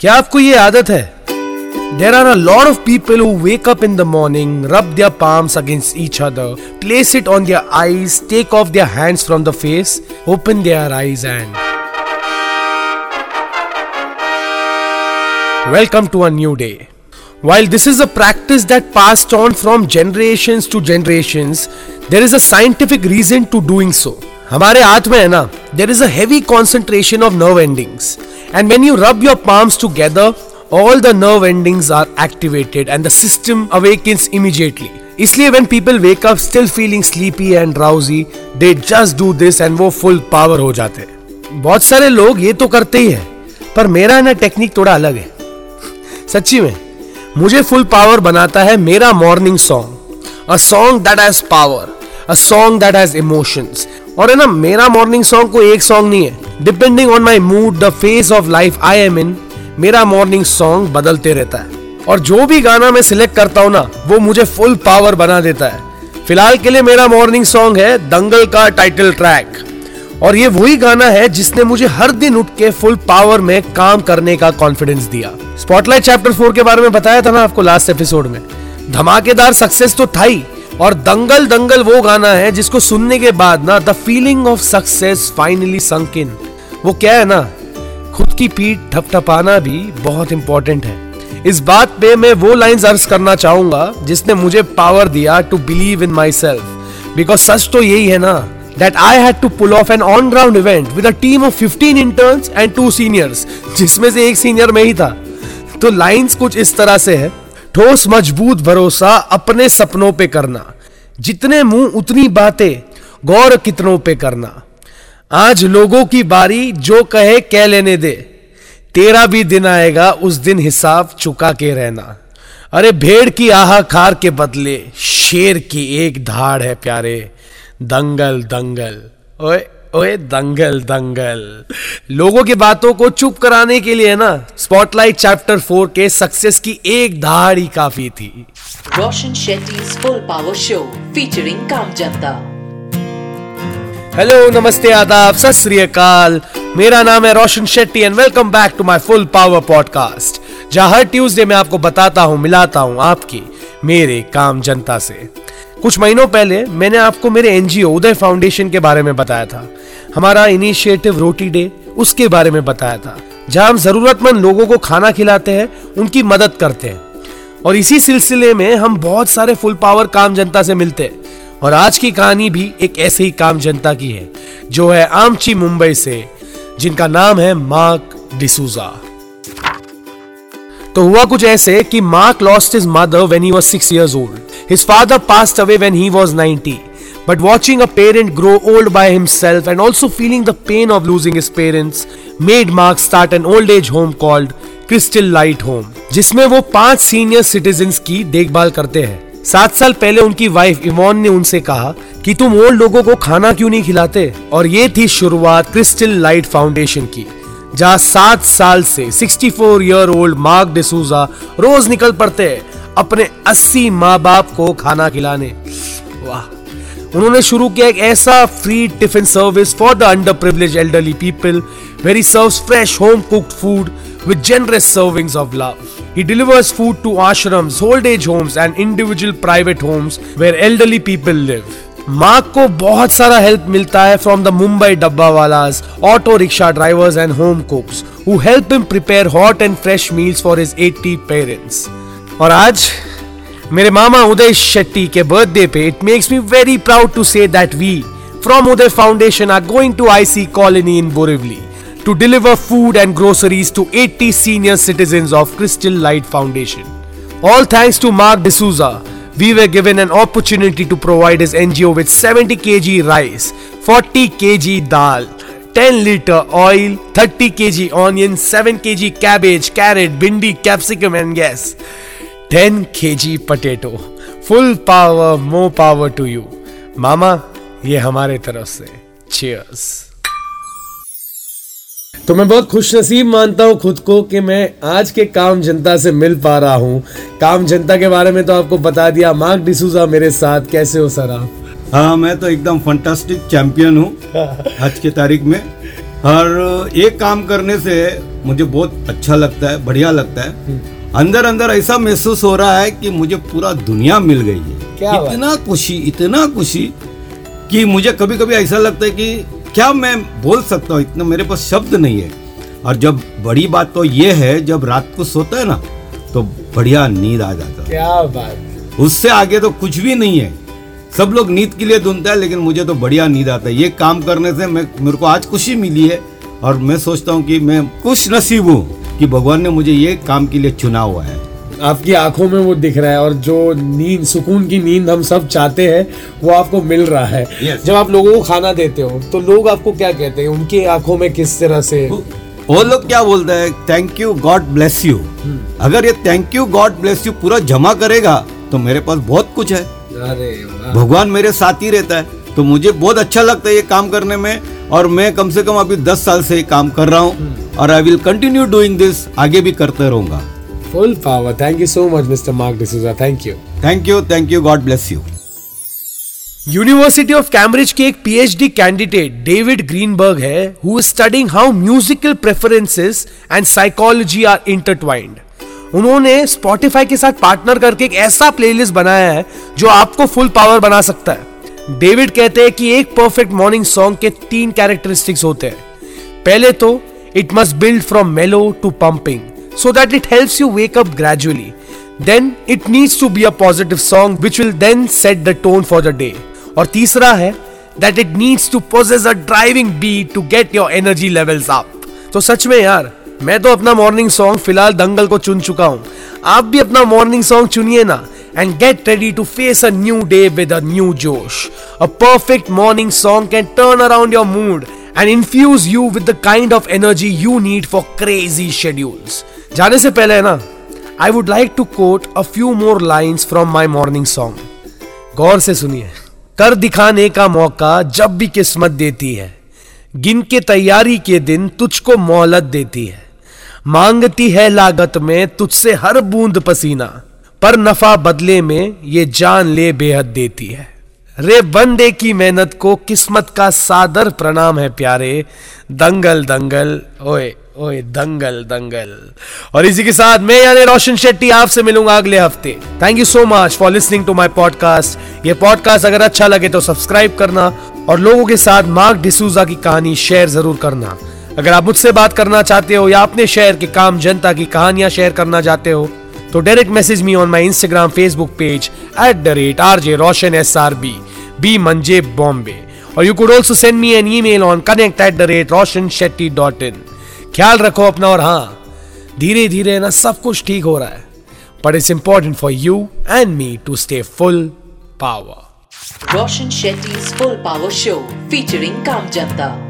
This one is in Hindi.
क्या आपको ये आदत है There are a lot of people who wake up in the morning, rub their palms against each other, place it on their eyes, take off their hands from the face, open their eyes, and. Welcome to a new day. While this is a practice that passed on from generations to generations, there is a scientific reason to doing so. हमारे हाथ में है ना there is a heavy concentration of nerve endings and when you rub your palms together all the nerve endings are activated and the system awakens immediately इसलिए when people wake up still feeling sleepy and drowsy they just do this and वो full power हो जाते हैं बहुत सारे लोग ये तो करते ही है पर मेरा ना टेक्निक थोड़ा अलग है सच्ची में मुझे फुल पावर बनाता है मेरा morning song a song that has power a song that has emotions और है ना, मेरा मॉर्निंग सॉन्ग कोई एक सॉन्ग नहीं है। Depending on my mood the phase of life I am in मेरा मॉर्निंग सॉन्ग बदलते रहता है। और जो भी गाना मैं सिलेक्ट करता हूँ ना, वो मुझे फुल पावर बना देता है। फ़िलहाल के लिए मेरा मॉर्निंग सॉन्ग है दंगल का टाइटल ट्रैक और ये वही गाना है जिसने मुझे हर दिन उठ के फुल पावर में काम करने का कॉन्फिडेंस दिया। स्पॉटलाइट चैप्टर फोर के बारे में बताया था ना आपको लास्ट एपिसोड में। धमाकेदार सक्सेस तो था ही। और दंगल दंगल वो गाना है जिसको सुनने के बाद ना the feeling of success finally sunk in वो क्या है ना खुद की पीठ ठपठपाना भी बहुत इंपॉर्टेंट है। इस बात पे मैं वो लाइंस अर्ज़ करना चाहूँगा जिसने मुझे पावर दिया to believe in myself because सच तो यही है ना that I had to pull off an on-ground event with a team of 15 interns and two seniors, जिसमें से एक सीनियर में ही था। तो लाइंस कुछ इस तरह से है। ठोस मज़बूत भरोसा अपने सपनों पे करना। जितने मुँह उतनी बातें गौर कितनों पे करना। आज लोगों की बारी जो कहे कह लेने दे। तेरा भी दिन आएगा, उस दिन हिसाब चुका के रहना। अरे भेड़ की आहा खार के बदले, शेर की एक धाड़ है प्यारे। दंगल दंगल। ओए ओए दंगल दंगल। लोगों की बातों को चुप कराने के लिए ना स्पॉटलाइट चैप्टर फोर के सक्सेस की एक दहाड़ी काफ़ी थी। Roshan Shetty full power show featuring काम जनता। हेलो नमस्ते आदाब सत मेरा नाम है Roshan Shetty and welcome back to my full power podcast जहाँ हर ट्यूसडे मैं आपको बताता हूँ मिलाता हूँ आपकी मेरे काम जनता से। कुछ महीनों पहले मैंने आपको मेरे एनजीओ उदय फाउंडेशन के बारे में बताया था। हमारा इनिशिएटिव रोटी डे उसके बारे में बताया था। जहाँ हम जरूरतमंद लोगों को खाना खिलाते हैं, उनकी मदद करते हैं। और इसी सिलसिले में हम बहुत सारे फुल पावर काम जनता से मिलते हैं। और आज की कहानी भी एक ऐसे ही काम जनता की है, जो है आमची मुंबई से, जिनका नाम है मार्क डिसूजा। तो हुआ कुछ ऐसे कि Mark lost his mother when he was six years old his father passed away when he was ninety but watching a parent grow old by himself and also feeling the pain of losing his parents made Mark start an old age home called Crystal Light Home जिसमें वो पाँच सीनियर सिटीजन की देखभाल करते हैं। सात साल पहले उनकी वाइफ इमोन ने उनसे कहा कि तुम ओल्ड लोगों को खाना क्यों नहीं खिलाते? और ये थी शुरुआत क्रिस्टल लाइट फाउंडेशन की। जहाँ सात साल से 64 ईयर ओल्ड मार्क डिसूजा रोज निकल पड़ते हैं अपने 80 माँ बाप को खाना खिलाने। वाह। उन्होंने शुरू किया एक ऐसा free tiffin service for the underprivileged elderly people very serve fresh home cooked food with generous servings of love he delivers food to ashrams old age homes and individual private homes where elderly people live Mark को बहुत सारा हेल्प मिलता है from the Mumbai dabbawalas auto rickshaw drivers and home cooks who help him prepare hot and fresh meals for his 80 parents और आज मेरे मामा उदय शेट्टी के बर्थडे पे it makes me very proud to say that we from Uday foundation are going to IC colony in Borivali to deliver food and groceries to 80 senior citizens of Crystal Light Foundation. All thanks to Mark D'Souza, we were given an opportunity to provide his NGO with 70 kg rice, 40 kg dal, 10 liter oil, 30 kg onion, 7 kg cabbage, carrot, bindi, capsicum and gas. 10 kg potato. Full power, more power to you. मामा ये हमारे तरफ़ से चीयर्स तो मैं बहुत खुश नसीब मानता हूँ खुद को कि मैं आज के काम जनता से मिल पा रहा हूँ। काम जनता के बारे में तो आपको बता दिया। मार्क डिसूजा मेरे साथ कैसे हो सर आप? हाँ मैं तो एकदम फंटास्टिक चैंपियन हूँ आज की तारीख में। और एक काम करने से मुझे बहुत अच्छा लगता है बढ़िया लगता है। अंदर अंदर ऐसा महसूस हो रहा है कि मुझे पूरा दुनिया मिल गई है। क्या इतना खुशी इतना खुशी कि मुझे कभी कभी ऐसा लगता है कि क्या मैं बोल सकता हूँ? इतना मेरे पास शब्द नहीं है। और जब बड़ी बात तो ये है जब रात को सोता है ना तो बढ़िया नींद आ जाता है। क्या बात उससे आगे तो कुछ भी नहीं है। सब लोग नींद के लिए ढूंढता है लेकिन मुझे तो बढ़िया नींद आता है। ये काम करने से मैं मेरे को आज खुशी मिली है और मैं सोचता हूँ कि मैं खुश नसीब हूँ कि भगवान ने मुझे ये काम के लिए चुना हुआ है। आपकी आँखों में वो दिख रहा है और जो नींद सुकून की नींद हम सब चाहते हैं वो आपको मिल रहा है। Yes. जब आप लोगों को खाना देते हो तो लोग आपको क्या कहते हैं? उनकी आँखों में किस तरह से? वो लोग क्या बोलते हैं? Thank you God bless you अगर ये thank you God bless you पूरा जमा करेगा तो मेरे पास बहुत कुछ है। अरे भगवान मेरे साथ ही रहता है। तो मुझे बहुत अच्छा लगता है ये काम करने में और मैं कम से कम अभी दस साल से ये काम कर रहा हूँ। और I will continue doing this आगे भी करते रहूँगा। Full power thank you so much mister Mark D'Souza thank you thank you thank you God bless you university of Cambridge के एक पीएचडी कैंडिडेट डेविड ग्रीनबर्ग है who is studying how musical preferences and psychology are intertwined उन्होंने स्पॉटिफाई के साथ पार्टनर करके एक ऐसा प्लेलिस्ट बनाया है जो आपको फुल पावर बना सकता है। डेविड कहते हैं कि एक परफेक्ट मॉर्निंग सॉन्ग के तीन कैरेक्टरिस्टिक्स होते हैं। पहले तो it must build from mellow to pumping so that it helps you wake up gradually. Then it needs to be a positive song which will then set the tone for the day. और तीसरा है that it needs to possess a driving beat to get your energy levels up. तो सच में यार मैं तो अपना मॉर्निंग सॉन्ग फ़िलहाल दंगल को चुन चुका हूँ आप भी अपना मॉर्निंग सॉन्ग चुनिए ना and get ready to face a new day with a new josh. A perfect morning song can turn around your mood and infuse you with the kind of energy you need for crazy schedules. जाने से पहले है ना I would like to quote a few more lines from my morning song गौर से सुनिए। कर दिखाने का मौका जब भी किस्मत देती है। गिन के तैयारी के दिन तुझको मोहलत देती है। मांगती है लागत में तुझसे हर बूंद पसीना। पर नफा बदले में ये जान ले बेहद देती है। रे बंदे की मेहनत को किस्मत का सादर प्रणाम है प्यारे। दंगल दंगल, ओए ओए, दंगल दंगल। और इसी के साथ मैं यानी रोशन शेट्टी आपसे मिलूँगा अगले हफ़्ते। Thank you so much for listening to my podcast ये पॉडकास्ट अगर अच्छा लगे तो सब्सक्राइब करना और लोगों के साथ मार्क डिसूजा की कहानी शेयर ज़रूर करना। अगर आप मुझसे बात करना चाहते हो या अपने शहर के काम जनता की कहानियाँ शेयर करना चाहते हो तो direct message me on my Instagram Facebook page at the rate R J Roshan S R B B मंजे बॉम्बे और you could also send me an email on connect at the rate Roshan Shetty dot in ख्याल रखो अपना और हाँ धीरे धीरे ना सब कुछ ठीक हो रहा है but it's important for you and me to stay full power Roshan Shetty's Full Power Show, featuring Kam Janta.